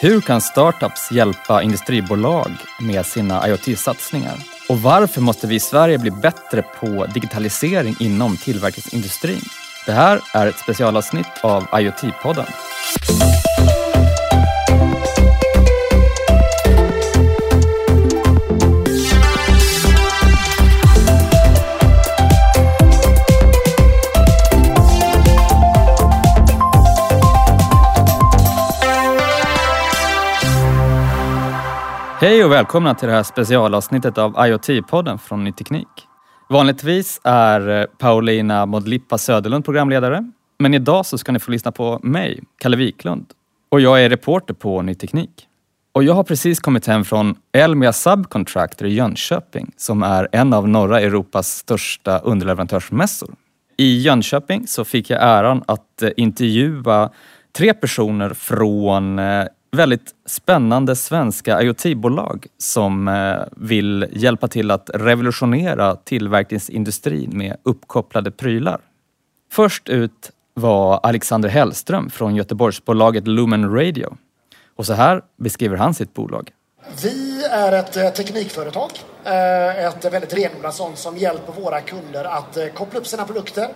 Hur kan startups hjälpa industribolag med sina IoT-satsningar? Och varför måste vi i Sverige bli bättre på digitalisering inom tillverkningsindustrin? Det här är ett specialavsnitt av IoT-podden. Hej och välkomna till det här specialavsnittet av IoT-podden från Ny Teknik. Vanligtvis är eh, Paulina Modlippa Söderlund programledare, men idag så ska ni få lyssna på mig, Kalle Wiklund. Och jag är reporter på Ny Teknik. Och jag har precis kommit hem från Elmia Subcontractor i Jönköping som är en av norra Europas största underleverantörsmässor. I Jönköping så fick jag äran att eh, intervjua tre personer från eh, väldigt spännande svenska IoT-bolag som eh, vill hjälpa till att revolutionera tillverkningsindustrin med uppkopplade prylar. Först ut var Alexander Hellström från Göteborgsbolaget Lumen Radio. Och så här beskriver han sitt bolag. Vi är ett eh, teknikföretag, eh, ett väldigt renodlat sånt som hjälper våra kunder att koppla upp sina produkter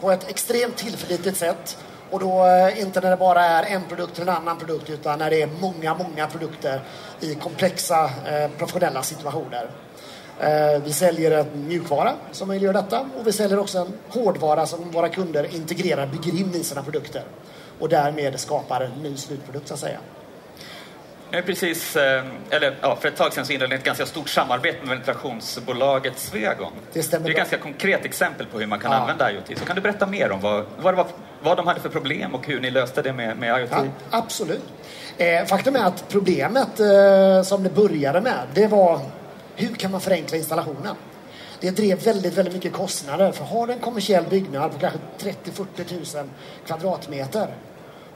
på ett extremt tillförlitligt sätt och då eh, inte när det bara är en produkt till en annan produkt utan när det är många, många produkter i komplexa eh, professionella situationer. Eh, vi säljer en mjukvara som möjliggör detta och vi säljer också en hårdvara som våra kunder integrerar, bygger in i sina produkter och därmed skapar en ny slutprodukt så att säga. Nu precis, eh, eller ja, för ett tag sedan så inledde ett ganska stort samarbete med ventilationsbolaget Svegon. Det. Det är ett ganska konkret exempel på hur man kan ja. använda IoT. Så kan du berätta mer om vad, vad, var, vad de hade för problem och hur ni löste det med, med IoT? Ja, absolut. Eh, faktum är att problemet eh, som det började med, det var hur kan man förenkla installationen? Det drev väldigt, väldigt mycket kostnader. För har du en kommersiell byggnad på kanske 30-40 000 kvadratmeter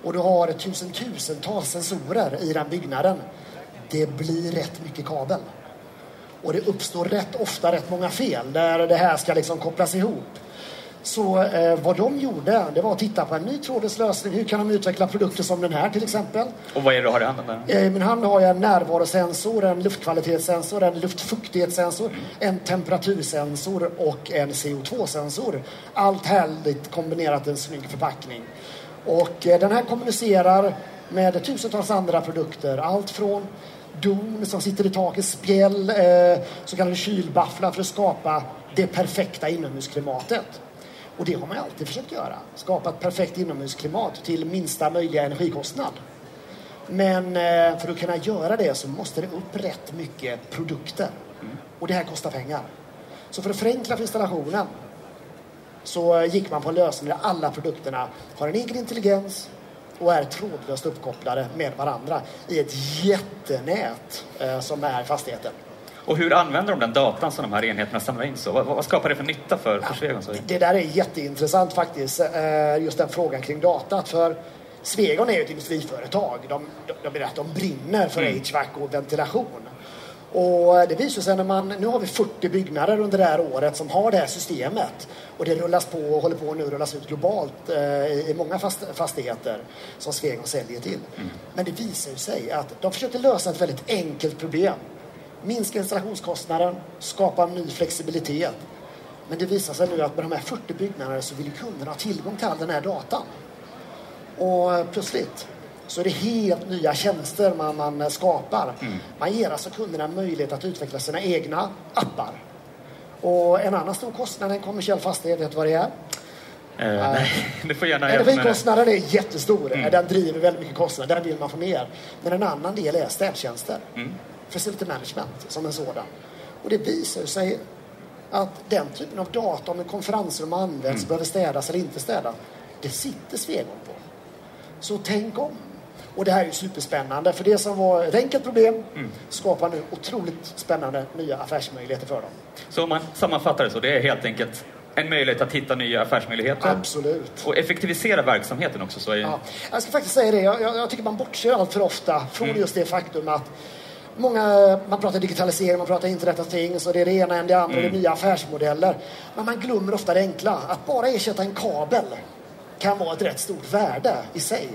och du har tusen, tusentals sensorer i den byggnaden. Det blir rätt mycket kabel. Och det uppstår rätt ofta rätt många fel där det här ska liksom kopplas ihop. Så eh, vad de gjorde, det var att titta på en ny trådlös lösning. Hur kan de utveckla produkter som den här till exempel? Och vad är det du har i handen där? Eh, min hand har jag en närvarosensor, en luftkvalitetssensor, en luftfuktighetssensor, en temperatursensor och en CO2-sensor. Allt härligt kombinerat i en snygg förpackning. Och eh, den här kommunicerar med tusentals andra produkter. Allt från don som sitter i taket, spjäll, eh, så kallade kylbafflar för att skapa det perfekta inomhusklimatet. Och det har man alltid försökt göra. Skapa ett perfekt inomhusklimat till minsta möjliga energikostnad. Men eh, för att kunna göra det så måste det upp rätt mycket produkter. Och det här kostar pengar. Så för att förenkla för installationen så gick man på en lösning där alla produkterna har en egen intelligens och är trådlöst uppkopplade med varandra i ett jättenät eh, som är fastigheten. Och hur använder de den datan som de här enheterna samlar in? Så? Vad, vad skapar det för nytta för, för Svegon? Det, det där är jätteintressant faktiskt, eh, just den frågan kring datat. För Svegon är ju ett industriföretag. De, de, de, de brinner för mm. HVAC och ventilation. Och det visar sig när man, nu har vi 40 byggnader under det här året som har det här systemet. Och det rullas på och håller på att nu rullas ut globalt eh, i många fast, fastigheter som Svegon säljer till. Mm. Men det visar sig att de försökte lösa ett väldigt enkelt problem. Minska installationskostnaden, skapa ny flexibilitet. Men det visar sig nu att med de här 40 byggnaderna så vill kunderna ha tillgång till all den här datan. Och plötsligt så är det helt nya tjänster man, man skapar. Mm. Man ger alltså kunderna möjlighet att utveckla sina egna appar. Och en annan stor kostnad i en kommersiell fastighet, vet du vad det är? Uh, nej, du får gärna Energikostnaden är jättestor. Mm. Den driver väldigt mycket kostnader. Den vill man få ner. Men en annan del är städtjänster. Mm. Facility management som en sådan. Och det visar sig att den typen av data om en konferensrum används, mm. behöver städas eller inte städas, det sitter Svegon på. Så tänk om. Och det här är superspännande. För det som var ett enkelt problem mm. skapar nu otroligt spännande nya affärsmöjligheter för dem. Så om man sammanfattar det så, det är helt enkelt en möjlighet att hitta nya affärsmöjligheter. Absolut. Och effektivisera verksamheten också. Så är... ja. Jag ska faktiskt säga det, jag, jag, jag tycker man bortser allt för ofta från mm. just det faktum att Många, man pratar digitalisering, man pratar internet av ting, så det är det ena än det andra, mm. det är nya affärsmodeller. Men man glömmer ofta det enkla, att bara ersätta en kabel kan vara ett rätt stort värde i sig.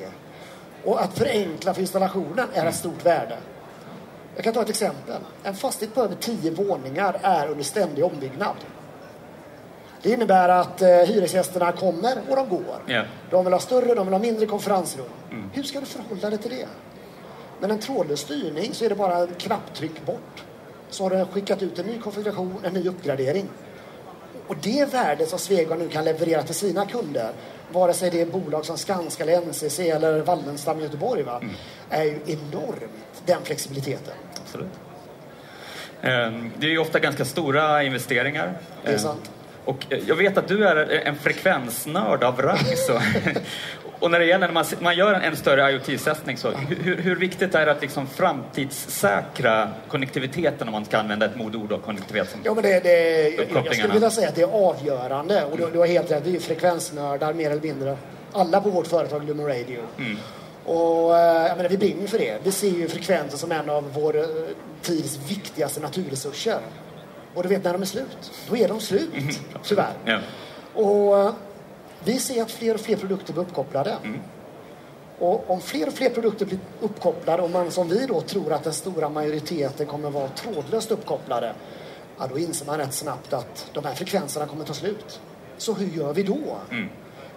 Och att förenkla för installationen är ett stort värde. Jag kan ta ett exempel. En fastighet på över 10 våningar är under ständig ombyggnad. Det innebär att eh, hyresgästerna kommer och de går. Ja. De vill ha större, de vill ha mindre konferensrum. Hur ska du förhålla dig till det? Med en trådlös styrning så är det bara ett knapptryck bort. Så har du skickat ut en ny konfiguration, en ny uppgradering. Och det värdet som Svegon nu kan leverera till sina kunder, vare sig det är bolag som Skanska eller NCC eller Wallenstam i Göteborg, va, är ju enormt, den flexibiliteten. Absolut. Ehm, Det är ju ofta ganska stora investeringar. Det är Ehm, sant. Och eh, jag vet att du är en frekvensnörd av rang. Så. Och när det gäller när man, man gör en, en större IoT-satsning, så hur, hur viktigt är det att liksom framtidssäkra konnektiviteten om man ska använda ett modord av konnektivitet? Som, Ja, men det, det, jag, skulle vilja säga att det är avgörande. Och du, du har helt rätt, vi är frekvensnördar mer eller mindre. Alla på vårt företag Lumen Radio. Och eh, jag menar, vi brinner för det. Vi ser ju frekvenser som en av vår eh, tids viktigaste naturresurser. Och du vet när de är slut, då är de slut. Tyvärr. ja. Och eh, vi ser att fler och fler produkter blir uppkopplade. Och om fler och fler produkter blir uppkopplade och man som vi då tror att den stora majoriteten kommer vara trådlöst uppkopplade. Ja, då inser man rätt snabbt att de här frekvenserna kommer ta slut. Så hur gör vi då?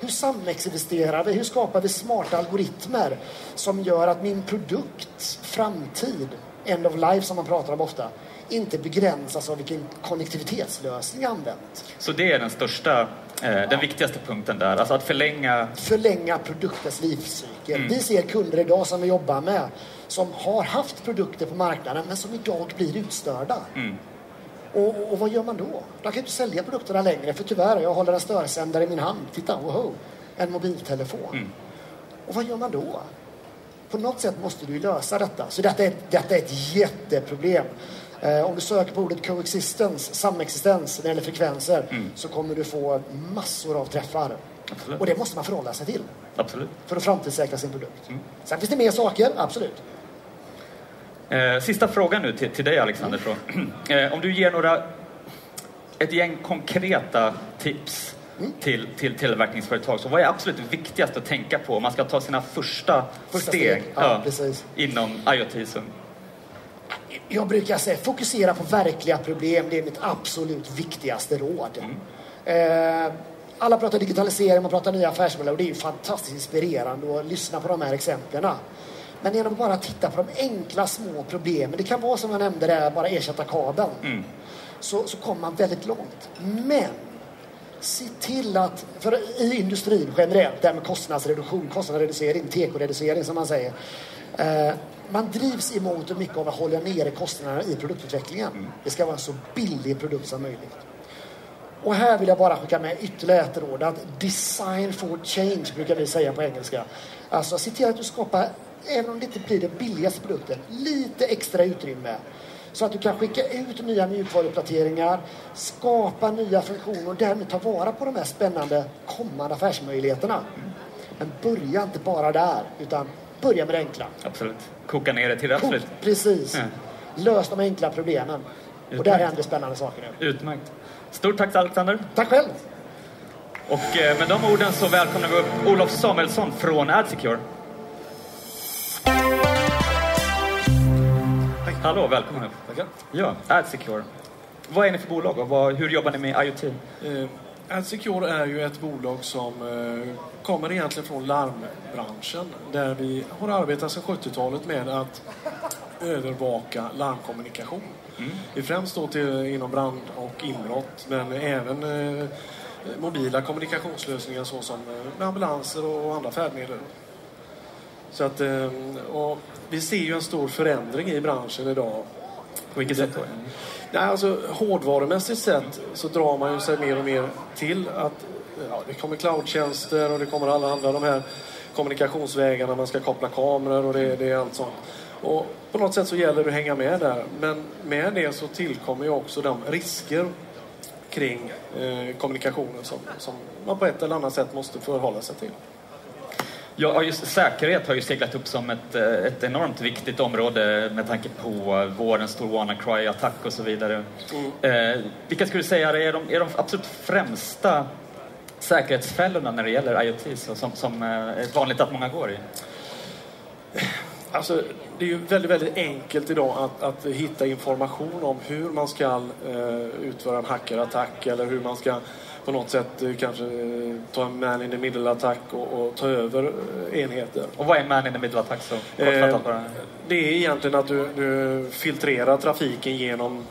Hur samexisterar vi? Hur skapar vi smarta algoritmer som gör att min produkts framtid, end of life som man pratar om ofta, inte begränsas av vilken konnektivitetslösning använt. Så det är den största, eh, den viktigaste punkten där. Alltså att förlänga... förlänga produktens livscykel. Vi ser kunder idag som vi jobbar med som har haft produkter på marknaden men som idag blir utstörda. Och, och vad gör man då? De kan inte sälja produkterna längre för tyvärr, jag håller en störsändare i min hand. Titta, wow, en mobiltelefon. Och vad gör man då? På något sätt måste du lösa detta. Så detta är, detta är ett jätteproblem. Eh, om du söker på ordet coexistence, samexistens när det gäller frekvenser så kommer du få massor av träffar. Absolut. Och det måste man förhålla sig till Absolut. för att framtidssäkra sin produkt. Sen finns det mer saker, absolut. Eh, sista frågan nu till, till dig Alexander. Så. Eh, om du ger några, ett gäng konkreta tips till, till tillverkningsföretag. Så vad är absolut viktigast att tänka på om man ska ta sina första, Första steg, steg, ja, precis. inom IoT? Så. Jag brukar säga fokusera på verkliga problem. Det är mitt absolut viktigaste råd. Eh, alla pratar digitalisering, man pratar nya affärsmodeller och det är ju fantastiskt inspirerande att lyssna på de här exemplen. Men genom att bara titta på de enkla små problemen, det kan vara som jag nämnde där, bara ersätta kabeln, så, så kommer man väldigt långt. Men se till att, för i industrin generellt, det här med kostnadsreduktion, kostnadsreducering, tekoreducering som man säger. Eh, man drivs mångt och mycket av att hålla nere kostnaderna i produktutvecklingen. Det ska vara en så billig produkt som möjligt. Och här vill jag bara skicka med ytterligare ett råd. Att design for change brukar vi säga på engelska. Alltså se till att du skapar, även om det inte blir den billigaste produkten, lite extra utrymme. Så att du kan skicka ut nya mjukvaruuppdateringar, skapa nya funktioner och därmed ta vara på de här spännande kommande affärsmöjligheterna. Men börja inte bara där, utan börja med det enkla. Absolut. Koka ner det till det absolut. Precis. Ja. Lös de enkla problemen. Och där händer spännande saker nu. Utmärkt. Stort tack Alexander. Tack själv! Och eh, med de orden så välkomnar vi upp Olof Samuelsson från AdSecure. Hallå, välkommen upp. Tackar. Ja, AdSecure. Vad är ni för bolag och vad, hur jobbar ni med IoT? Eh, AdSecure är ju ett bolag som eh, kommer egentligen från larmbranschen där vi har arbetat sedan 70-talet med att övervaka larmkommunikation. Är främst då till, inom brand och inbrott men även eh, mobila kommunikationslösningar såsom eh, med ambulanser och andra färdmedel. Så att, eh, och vi ser ju en stor förändring i branschen idag På vilket sätt då? Nej, alltså hårdvarumässigt sett så drar man ju sig mer och mer till att ja, det kommer cloudtjänster och det kommer alla andra de här kommunikationsvägarna. Man ska koppla kameror och det, det är allt sånt. Och på något sätt så gäller det att hänga med där. Men med det så tillkommer ju också de risker kring eh, kommunikationen som, som man på ett eller annat sätt måste förhålla sig till. Ja, just säkerhet har ju seglat upp som ett, eh, ett enormt viktigt område med tanke på vårens stor WannaCry-attack och så vidare. Eh, vilka skulle du säga är de, är de absolut främsta säkerhetsfällorna när det gäller IoT som, som eh, är vanligt att många går i? Alltså, det är ju väldigt, väldigt enkelt idag att, att hitta information om hur man ska eh, utföra en hackerattack eller hur man ska på något sätt eh, kanske eh, ta en man in the middle-attack och, och, ta över eh, enheter. Och vad är man in the middle-attack? Eh, det är egentligen att du, du, filtrerar trafiken genom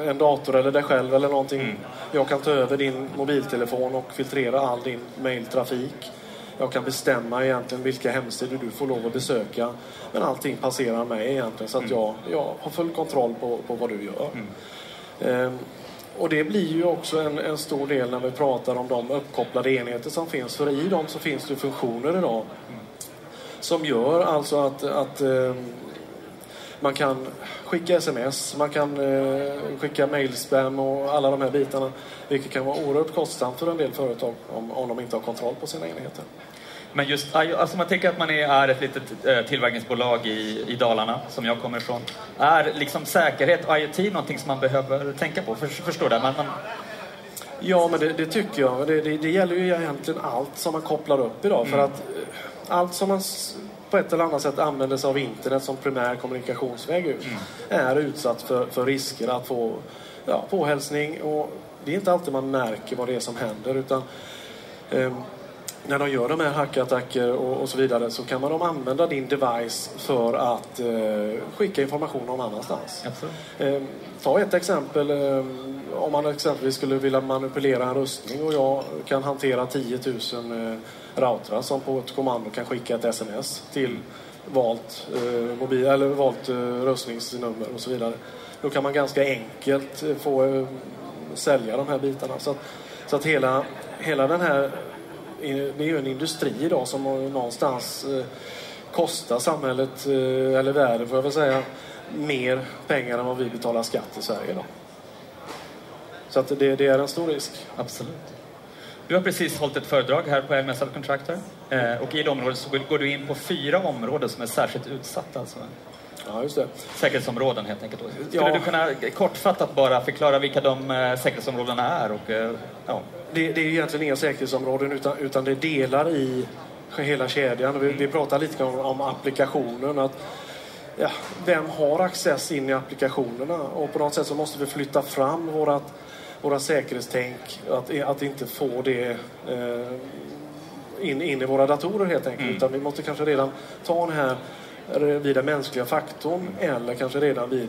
en dator eller dig själv eller någonting. Mm. Jag kan ta över din mobiltelefon och filtrera all din mailtrafik. Jag kan bestämma egentligen vilka hemsidor du får lov att besöka. Men allting passerar mig egentligen så att mm. jag, jag har full kontroll på, på vad du gör. Mm. Eh, och det blir ju också en, en, stor del när vi pratar om de uppkopplade enheter som finns. För i dem så finns det funktioner idag som gör alltså att, att eh, man kan skicka sms, man kan eh, skicka mailspam och alla de här bitarna. Vilket kan vara oerhört kostsamt för en del företag om, om de inte har kontroll på sina enheter. Men just, alltså man tänker att man är ett litet eh, tillverkningsbolag i, i Dalarna, som jag kommer ifrån. Är liksom säkerhet och IoT någonting som man behöver tänka på? Förstår du? Man, man... Ja, men det, det tycker jag. Det, det, det, gäller ju egentligen allt som man kopplar upp idag. Mm. För att eh, allt som man på ett eller annat sätt använder sig av internet som primär kommunikationsväg ut mm. är utsatt för, för risker att få ja, påhälsning. Och det är inte alltid man märker vad det är som händer. utan eh, när de gör de här hackattacker och, och, så vidare så kan man de använda din device för att eh, skicka information någon annanstans. Eh, ta ett exempel. Eh, om man exempelvis skulle vilja manipulera en rustning och jag kan hantera 10 000 eh, routrar som på ett kommando kan skicka ett sms till valt, eh, mobil, eller valt eh, röstningsnummer och så vidare. Då kan man ganska enkelt få sälja de här bitarna. Så att, så att hela, hela den här det är ju en industri idag som någonstans eh, kostar samhället, eh, eller världen får jag väl säga, mer pengar än vad vi betalar skatt i Sverige idag. Så att det, det är en stor risk. Absolut. Du har precis hållit ett föredrag här på MS Contractor eh, och i det området så går du in på fyra områden som är särskilt utsatta. Alltså. Ja, just det. Säkerhetsområden helt enkelt. Skulle ja. du kunna kortfattat bara förklara vilka de säkerhetsområdena är? Och, ja. Det, det är egentligen inga säkerhetsområden utan, utan det delar i hela kedjan. Vi, vi pratar lite om, om applikationen. Att, ja, vem har access in i applikationerna? Och på något sätt så måste vi flytta fram vårat, våra säkerhetstänk. Att, att inte få det eh, in, in i våra datorer helt enkelt. Mm. Utan vi måste kanske redan ta den här vid den mänskliga faktorn eller kanske redan vid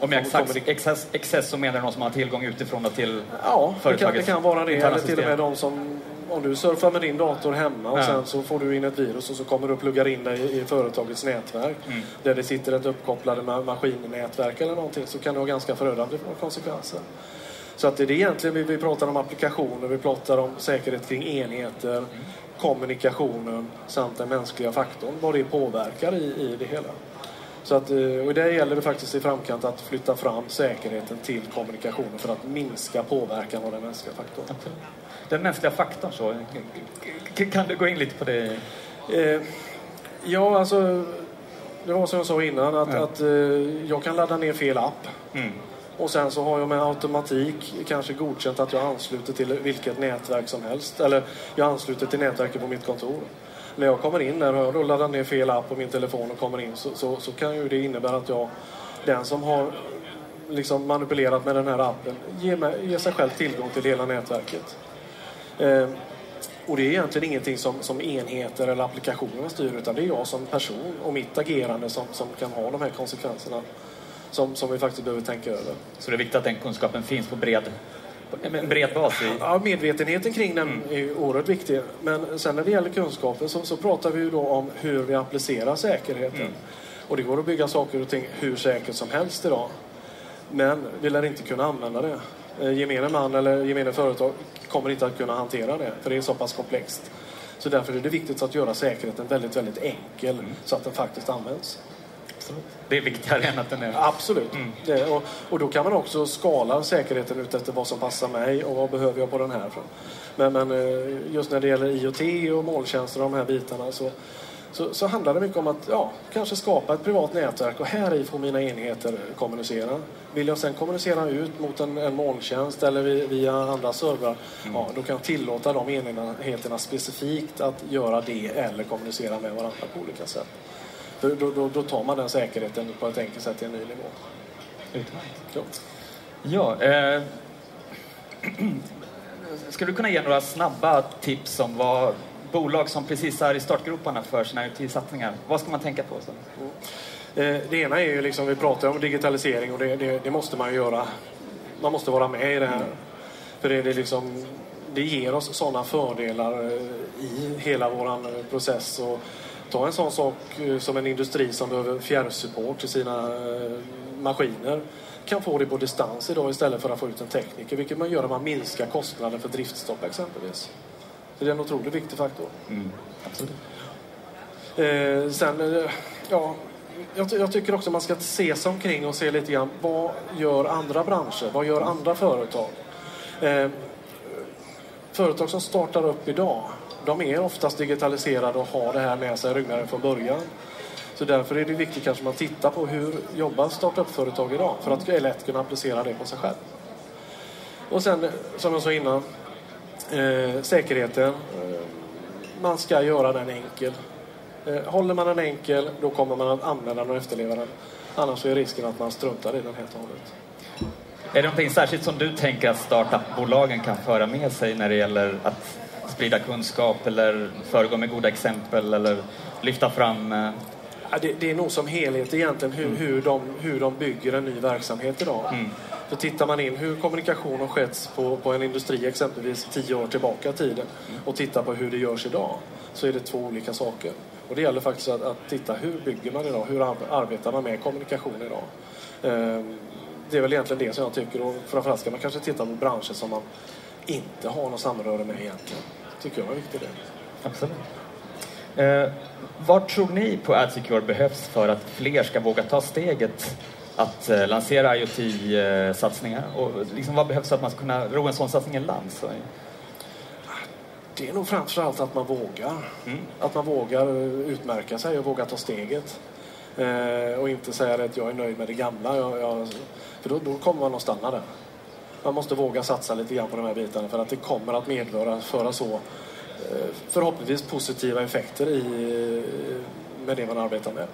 och med excess, excess så menar du någon som har tillgång utifrån till Ja, det kan, det kan vara det. Eller till och med de som om du surfar med din dator hemma och ja. sen så får du in ett virus och så kommer du och pluggar in dig i företagets nätverk mm. där det sitter ett uppkopplade maskinnätverk eller någonting så kan det ha ganska förödande konsekvenser. Så att det är egentligen vi, vi pratar om applikationer, vi pratar om säkerhet kring enheter, mm kommunikationen samt den mänskliga faktorn, vad det påverkar i, i det hela. Så att, eh, och där gäller det faktiskt i framkant att flytta fram säkerheten till kommunikationen för att minska påverkan av den mänskliga faktorn. Den mänskliga faktorn så, kan du gå in lite på det? Eh, ja, alltså det var som jag sa innan att, ja. att eh, jag kan ladda ner fel app. Mm. Och sen så har jag med automatik kanske godkänt att jag ansluter till vilket nätverk som helst. Eller jag ansluter till nätverket på mitt kontor. När jag kommer in där och jag laddar ner fel app på min telefon och kommer in så, så, så kan ju det innebära att jag, den som har liksom manipulerat med den här appen, ger, mig, ger sig själv tillgång till hela nätverket. Eh, och det är egentligen ingenting som, som enheter eller applikationer styr utan det är jag som person och mitt agerande som, som kan ha de här konsekvenserna som, som vi faktiskt behöver tänka över. Så det är viktigt att den kunskapen finns på bred, en bred bas? I... Ja, medvetenheten kring den mm. är oerhört viktig. Men sen när det gäller kunskapen så, så pratar vi ju då om hur vi applicerar säkerheten. Mm. Och det går att bygga saker och ting hur säkert som helst idag. Men vi lär inte kunna använda det. Eh, gemene man eller gemene företag kommer inte att kunna hantera det, för det är så pass komplext. Så därför är det viktigt att göra säkerheten väldigt, väldigt enkel mm. så att den faktiskt används. Det är viktigare än att den är... Absolut. Mm. Det, och, och, då kan man också skala säkerheten ut efter vad som passar mig och vad behöver jag på den här. Men, men eh, just när det gäller IoT och molntjänster och de här bitarna så, så, så, handlar det mycket om att ja, kanske skapa ett privat nätverk och här i får mina enheter kommunicera. Vill jag sen kommunicera ut mot en, en molntjänst eller via andra servrar, mm. ja, då kan jag tillåta de enheterna specifikt att göra det eller kommunicera med varandra på olika sätt. Då, då, då, tar man den säkerheten på ett enkelt sätt till en ny nivå. Utmärkt. Ja. Ja, eh, skulle du kunna ge några snabba tips om vad bolag som precis är i startgroparna för sina IoT-satsningar, vad ska man tänka på? Så? Eh, Det ena är ju liksom, vi pratar om digitalisering och det, det, det måste man ju göra. Man måste vara med i det här. För det, det, liksom, det ger oss sådana fördelar eh, i hela vår process. Och ta en sån sak eh, som en industri som behöver fjärrsupport till sina eh, maskiner kan få det på distans idag istället för att få ut en tekniker vilket man gör att man minskar kostnaden för driftstopp exempelvis. Så det är en otroligt viktig faktor. Absolut. Eh, sen, ja, jag, jag tycker också man ska se sig omkring och se lite grann vad gör andra branscher? Vad gör andra företag? Eh, företag som startar upp idag, de är oftast digitaliserade och har det här med sig i ryggmärgen från början. Så därför är det viktigt kanske man tittar på hur jobbar startup-företag idag för att lätt kunna applicera det på sig själv. Och sen, som jag sa innan, eh, säkerheten. Eh, man ska göra den enkel. Eh, håller man den enkel, då kommer man att använda den och efterleva den. Annars är risken att man struntar i den helt och hållet. Är det någonting särskilt som du tänker att startupbolagen kan föra med sig när det gäller att sprida kunskap eller föregå med goda exempel eller lyfta fram eh, Ja, det, det är nog som helhet egentligen hur, hur, de, hur de bygger en ny verksamhet idag. För tittar man in hur kommunikation har skett på, på en industri exempelvis tio år tillbaka i tiden och tittar på hur det görs idag så är det två olika saker. Och det gäller faktiskt att, att titta hur bygger man idag? Hur ar- arbetar man med kommunikation idag? Ehm, det är väl egentligen det som jag tycker och framförallt ska man kanske titta på branscher som man inte har något samröre med egentligen. Tycker jag är en viktig del. Absolut. Eh, vad tror ni på AdSecure behövs för att fler ska våga ta steget att eh, lansera IoT-satsningar? Och liksom, vad behövs för att man ska kunna ro en sån satsning i land? Så, Det är nog framförallt att man vågar. Att man vågar eh, utmärka sig och vågar ta steget. Eh, och inte säga att jag är nöjd med det gamla. Jag, jag, för då, då kommer man att stanna där. Man måste våga satsa lite grann på de här bitarna för att det kommer att medföra föra så eh, förhoppningsvis positiva effekter i, med det man arbetar med.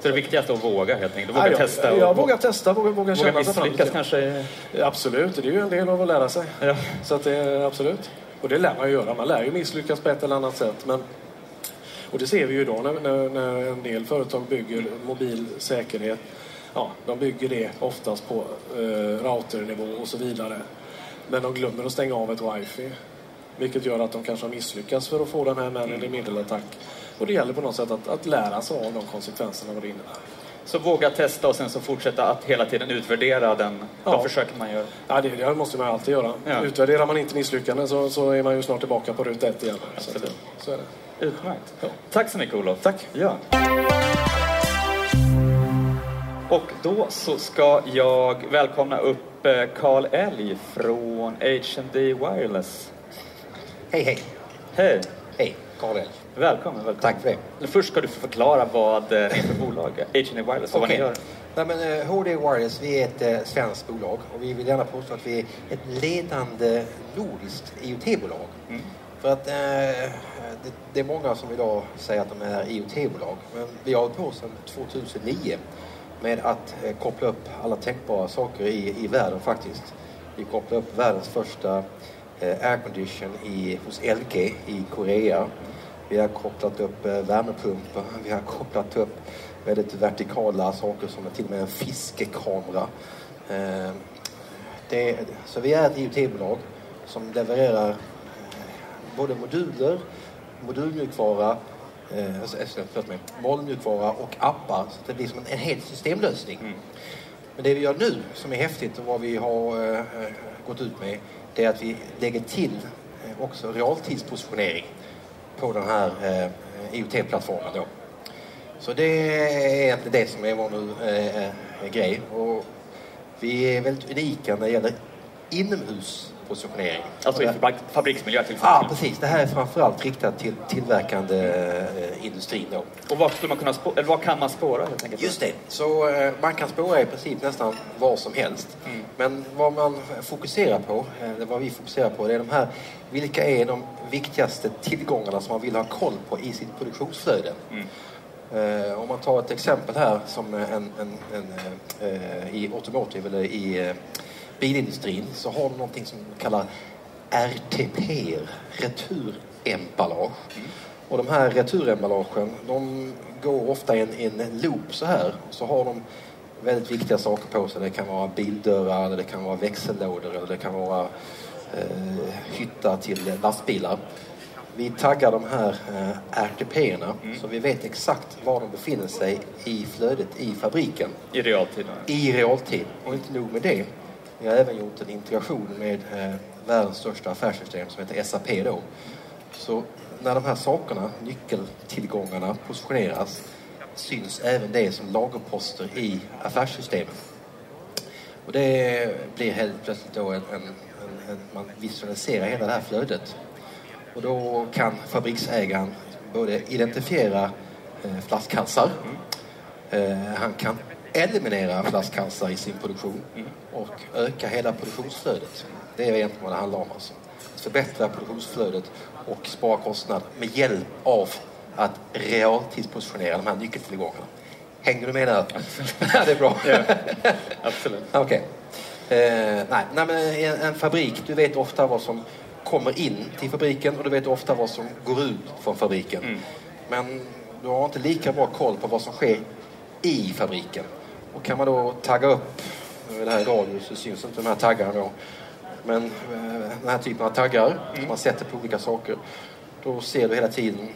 så det viktigaste är att våga helt enkelt. Våga Ja, testa och jag vågar testa, vågar våga känna sig fram lite misslyckas kanske. Absolut, det är ju en del av att lära sig. Ja. Så att det absolut. Och det lär man ju göra. Man lär ju misslyckas på ett eller annat sätt. Men, och det ser vi ju idag när, när, när en del företag bygger mobil säkerhet. Ja, de bygger det oftast på eh, routernivå och så vidare. Men de glömmer att stänga av ett wifi. Vilket gör att de kanske har misslyckats för att få den här man in the middle-attack. Och det gäller på något sätt att, att lära sig av de konsekvenserna vad det innebär. Så våga testa och sen så fortsätta att hela tiden utvärdera den, Ja. de försöken man gör. Ja, det, det måste man alltid göra. Ja. Utvärderar man inte misslyckanden så, så är man ju snart tillbaka på ruta ett igen. Så, Absolut. så är det. Utmärkt. Tack så mycket Olof. Tack. Ja. Och då så ska jag välkomna upp eh, Carl Elg från H&D Wireless. Hej, hej. Hej! Hej, Karl Elg. Välkommen, välkommen. Tack för det. Först ska du få förklara vad eh, det är för bolag, H&D Wireless, och vad ni gör. Nej, men, eh, HD Wireless, vi är ett eh, svenskt bolag och vi vill gärna påstå att vi är ett ledande nordiskt IoT-bolag. För att eh, det, det är många som idag säger att de är IoT-bolag, men vi har hållit på sedan 2009 med att eh, koppla upp alla tänkbara saker i, i världen faktiskt. Vi kopplade upp världens första eh, aircondition i, hos LG i Korea. Vi har kopplat upp eh, värmepumpar, vi har kopplat upp väldigt vertikala saker som till och med en fiskekamera. Det, så vi är ett IoT-bolag som levererar både moduler, modulmjukvara, eh, alltså, förlåt mig, molnmjukvara och appar så det blir som en, en hel systemlösning. Men det vi gör nu som är häftigt och vad vi har eh, gått ut med det är att vi lägger till eh, också realtidspositionering på den här eh, IoT-plattformen. Då. Så det är egentligen det som är vår nu, eh, eh, grej. Och vi är väldigt unika när det gäller inomhuspositionering. Alltså i fabriksmiljö till Ja, exempel. precis. Det här är framförallt riktat till tillverkande eh, industrin. Då. Och vad, skulle man kunna spå- eller vad kan man spåra helt enkelt? Just det. Så eh, man kan spåra i princip nästan var som helst. Men vad man fokuserar på, eh, eller vad vi fokuserar på, det är de här, vilka är de viktigaste tillgångarna som man vill ha koll på i sitt produktionsflöde? Eh, om man tar ett exempel här som en, en, en eh, i automotive eller i eh, bilindustrin så har de någonting som de kallar RTP, returemballage. Och de här returemballagen de går ofta i en, en loop så här. Så har de väldigt viktiga saker på sig. Det kan vara bildörrar, eller det kan vara växellådor eller det kan vara eh, hyttar till lastbilar. Vi taggar de här eh, RTP-erna mm. så vi vet exakt var de befinner sig i flödet i fabriken. I realtid? I realtid. Och inte nog med det. Vi har även gjort en integration med eh, världens största affärssystem som heter SAP då. Så när de här sakerna, nyckeltillgångarna, positioneras syns även det som lagerposter i affärssystemen. Och det blir helt plötsligt då en, en, en, en man visualiserar hela det här flödet. Och då kan fabriksägaren både identifiera eh, flaskhalsar, eh, han kan eliminera flaskhalsar i sin produktion och öka hela produktionsflödet. Det är egentligen vad det handlar om. Alltså. Att förbättra produktionsflödet och spara kostnad med hjälp av att realtidspositionera de här nyckeltillgångarna. Hänger du med där? det är bra. Ja, absolut. Okay. Eh, nej, nej, men en, en, fabrik, du vet ofta vad som kommer in till fabriken och du vet ofta vad som går ut från fabriken. Mm. Men du har inte lika bra koll på vad som sker i fabriken. Och kan man då tagga upp, det här i radio så syns inte de här taggarna då, men eh, den här typen av taggar mm. som man sätter på olika saker, då ser du hela tiden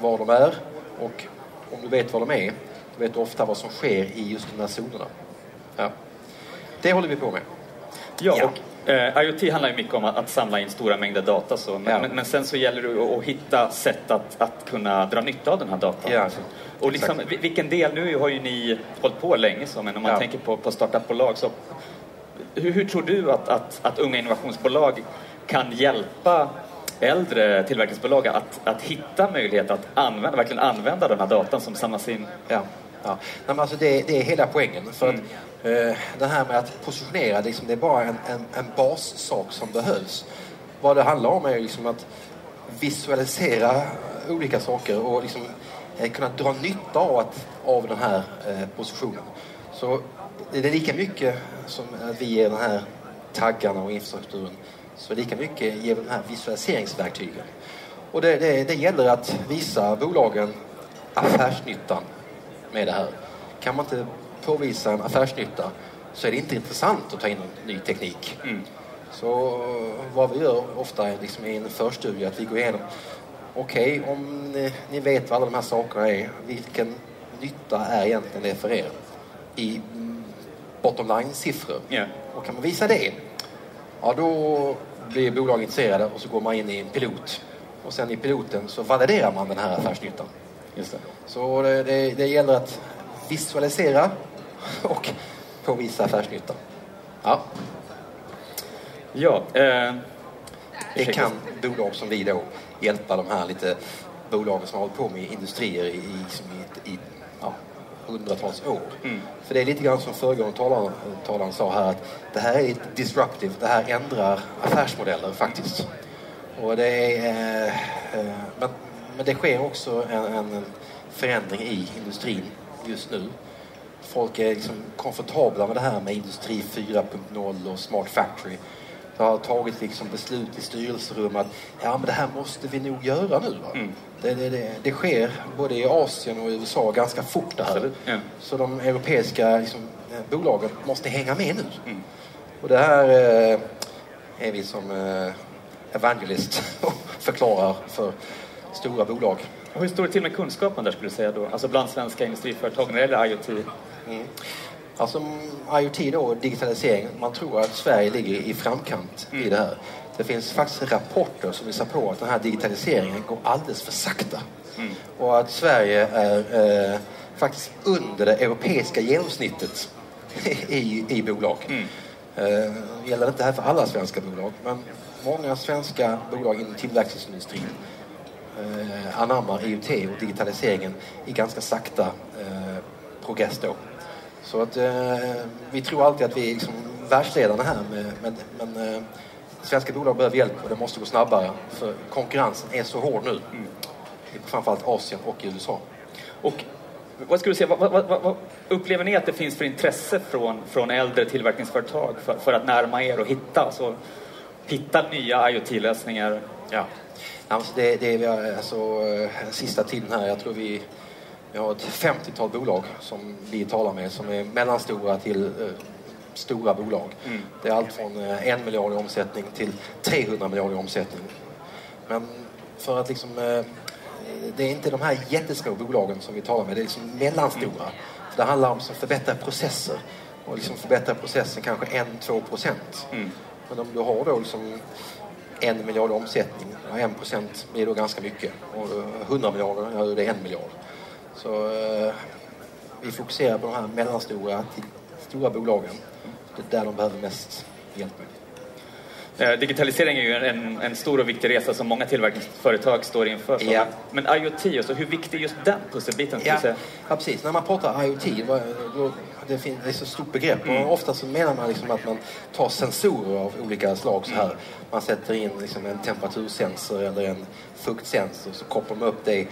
var de är och om du vet var de är, då vet du ofta vad som sker i just de här zonerna. Ja. Det håller vi på med. Ja, ja. och eh, IoT handlar ju mycket om att, att, samla in stora mängder data. Så, men, ja. men, men, sen så gäller det att, att hitta sätt att, att kunna dra nytta av den här datan. Ja, och liksom, vilken del, nu har ju ni hållit på länge så, men om man tänker på, på startupbolag så hur, hur, tror du att, att, att unga innovationsbolag kan hjälpa äldre tillverkningsbolag att, att hitta möjlighet att använda, verkligen använda den här datan som samlas in. Ja. Ja. Nej, alltså det, det, är hela poängen. För mm. att, eh, det här med att positionera, liksom, det är bara en, en, en bassak som behövs. Vad det handlar om är liksom att visualisera olika saker och liksom, eh, kunna dra nytta av, att, av den här eh, positionen. Så det är lika mycket som att vi ger den här taggarna och infrastrukturen så lika mycket ger de här visualiseringsverktygen. Och det, det, det gäller att visa bolagen affärsnyttan med det här. Kan man inte påvisa en affärsnytta så är det inte intressant att ta in ny teknik. Mm. Så vad vi gör ofta liksom i en förstudie att vi går igenom okej, okay, om ni, ni, vet vad alla de här sakerna är, vilken nytta är egentligen det för er? I bottom line-siffror. Yeah. Och kan man visa det, ja då blir bolag intresserade och så går man in i en pilot. Och sen i piloten så validerar man den här affärsnyttan. Just det. Så det, det, det gäller att visualisera och påvisa affärsnyttan. Ja. Ja. Eh, det kan bolag som vi då hjälpa de här lite bolagen som har hållit på med industrier i, i, i ja, hundratals år. Mm. För det är lite grann som föregående talaren, talaren sa här att det här är disruptive, det här ändrar affärsmodeller faktiskt. Och det är, eh, men, men det sker också en, en förändring i industrin just nu. Folk är liksom komfortabla med det här med industri 4.0 och smart factory. Det har tagit liksom beslut i styrelserum att ja, men det här måste vi nog göra nu. Mm. Det, det, det, det, sker både i Asien och i USA ganska fort det här. Ja. Så de europeiska liksom, bolagen måste hänga med nu. Mm. Och det här eh, är vi som eh, evangelist och förklarar för stora bolag. Och hur står det till med kunskapen där skulle du säga då? Alltså bland svenska industriföretag när det gäller IoT? Mm. Alltså IoT då, digitalisering, man tror att Sverige ligger i framkant mm. i det här. Det finns faktiskt rapporter som visar på att den här digitaliseringen går alldeles för sakta. Mm. Och att Sverige är eh, faktiskt under det europeiska genomsnittet i, i bolag. Mm. Eh, gäller inte här för alla svenska bolag, men många svenska bolag inom tillverkningsindustrin eh, anammar IoT och digitaliseringen i ganska sakta eh, progress då. Så att eh, vi tror alltid att vi är liksom världsledarna här med, men, men eh, svenska bolag behöver hjälp och det måste gå snabbare för konkurrensen är så hård nu. Mm. Framförallt Asien och USA. Och vad skulle du säga, vad, vad, vad, upplever ni att det finns för intresse från, från äldre tillverkningsföretag för, för att närma er och hitta, alltså, hitta nya IoT-lösningar? Ja. Alltså det, det är alltså, sista tiden här, jag tror vi, vi har ett 50-tal bolag som vi talar med som är mellanstora till eh, stora bolag. Mm. Det är allt från eh, en miljard i omsättning till 300 miljarder i omsättning. Men för att liksom eh, det är inte de här jättesmå bolagen som vi talar med, det är liksom mellanstora. Mm. det handlar om att förbättra processer och liksom förbättra processen kanske 1-2 procent. Mm. Men om du har då liksom en miljard i omsättning och en procent blir då ganska mycket. Och 100 miljarder, ja det är en miljard. Så eh, vi fokuserar på de här mellanstora till stora bolagen. Det är där de behöver mest hjälp. Eh, digitalisering är ju en, en stor och viktig resa som många tillverkningsföretag står inför. Ja. Men IoT, alltså, hur viktig är just den pusselbiten? Ja. ja, precis. När man pratar IoT, då, det, finns, det är så stort begrepp. Mm. Och ofta så menar man liksom att man tar sensorer av olika slag så här. Mm. Man sätter in liksom en temperatursensor eller en fuktsensor så kopplar man upp det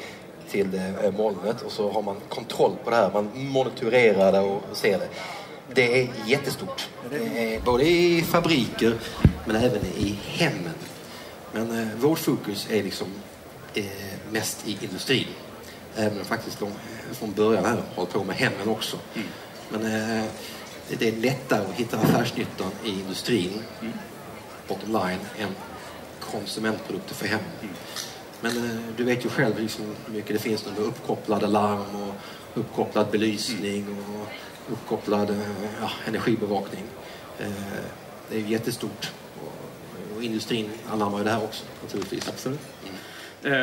till det, molnet och så har man kontroll på det här. Man monitorerar det och ser det. Det är jättestort. Både i fabriker men även i hemmen. Men eh, vårt fokus är liksom eh, mest i industrin. Även faktiskt de från början här håller på med hemmen också. Mm. Men eh, det är lättare att hitta affärsnyttan i industrin, mm. bottom line, än konsumentprodukter för hemmen. Mm. Men eh, du vet ju själv liksom hur mycket det finns med uppkopplade larm och uppkopplad belysning mm. och uppkopplad eh, ja, energibevakning. Eh, det är jättestort. Och industrin anammar ju det här också naturligtvis. Absolut. Mm.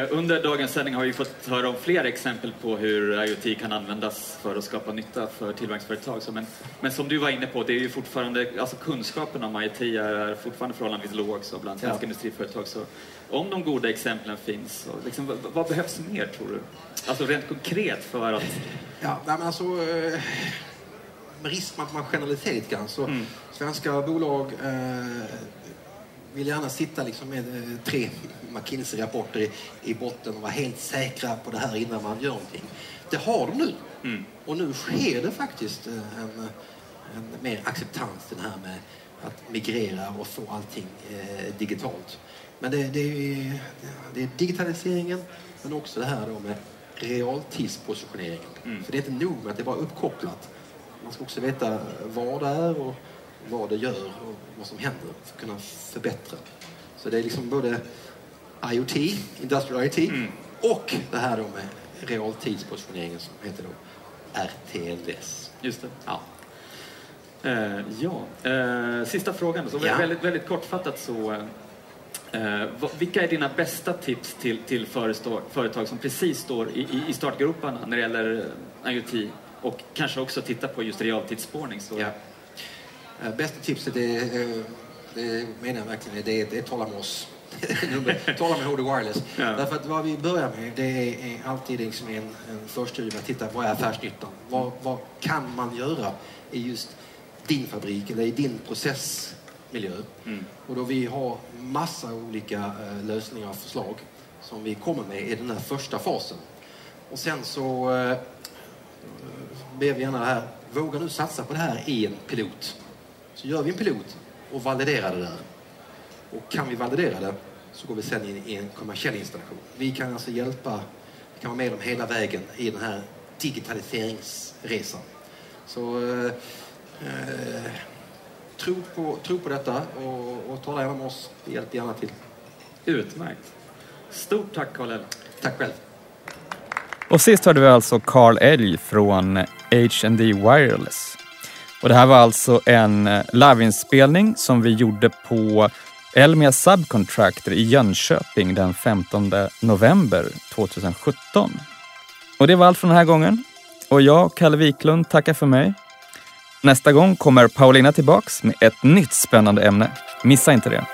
Under dagens sändning har vi fått höra om flera exempel på hur IoT kan användas för att skapa nytta för tillverkningsföretag. Men, men som du var inne på, det är ju fortfarande, alltså kunskapen om IoT är fortfarande förhållandevis låg bland svenska ja. industriföretag. Så om de goda exemplen finns, liksom, vad, vad, behövs mer tror du? Alltså rent konkret för att... Ja, men alltså med risk att man generaliserar lite grann så mm. svenska bolag eh, vill gärna sitta liksom med eh, tre McKinsey-rapporter i, i botten och vara helt säkra på det här innan man gör någonting. Det har de nu. Mm. Och nu sker det faktiskt eh, en, en mer acceptans det här med att migrera och få allting eh, digitalt. Men det, det, är, det är digitaliseringen men också det här då med realtidspositioneringen. Mm. För det är inte nog med att det är bara uppkopplat man ska också veta vad det är och vad det gör och vad som händer för att kunna förbättra. Så det är liksom både IoT, Industrial IoT, mm. och det här då med realtidspositioneringen som heter då RTLS. Just det. Ja. Eh, ja. Eh, sista frågan. Så ja. väldigt, väldigt kortfattat så eh, vilka är dina bästa tips till, till företag som precis står i, i startgroparna när det gäller IoT och kanske också titta på just realtidsspårning. Så... Ja. Eh, bästa tipset är, eh, det menar jag verkligen, det är, det är tala med oss. tala med HD Wireless. Ja. Därför att vad vi börjar med det är alltid liksom en, en förstudie att titta vad är affärsnyttan? Vad, vad kan man göra i just din fabrik eller i din processmiljö? Mm. Och då vi har massa olika uh, lösningar och förslag som vi kommer med i den här första fasen. Och sen så uh, ber vi gärna här, våga nu satsa på det här i en pilot. Så gör vi en pilot och validerar det där. Och kan vi validera det så går vi sen in i en kommersiell installation. Vi kan alltså hjälpa, vi kan vara med dem hela vägen i den här digitaliseringsresan. Så eh, eh, tro, på, tro på detta och, och tala gärna med oss. Vi hjälper gärna till. Utmärkt. Stort tack Karl Tack själv. Och sist hörde vi alltså Carl Elg från H&D Wireless. Och det här var alltså en eh, liveinspelning som vi gjorde på Elmia Subcontractor i Jönköping den 15 november 2017. Och det var allt för den här gången. Och jag, Kalle Wiklund, tackar för mig. Nästa gång kommer Paulina tillbaks med ett nytt spännande ämne. Missa inte det.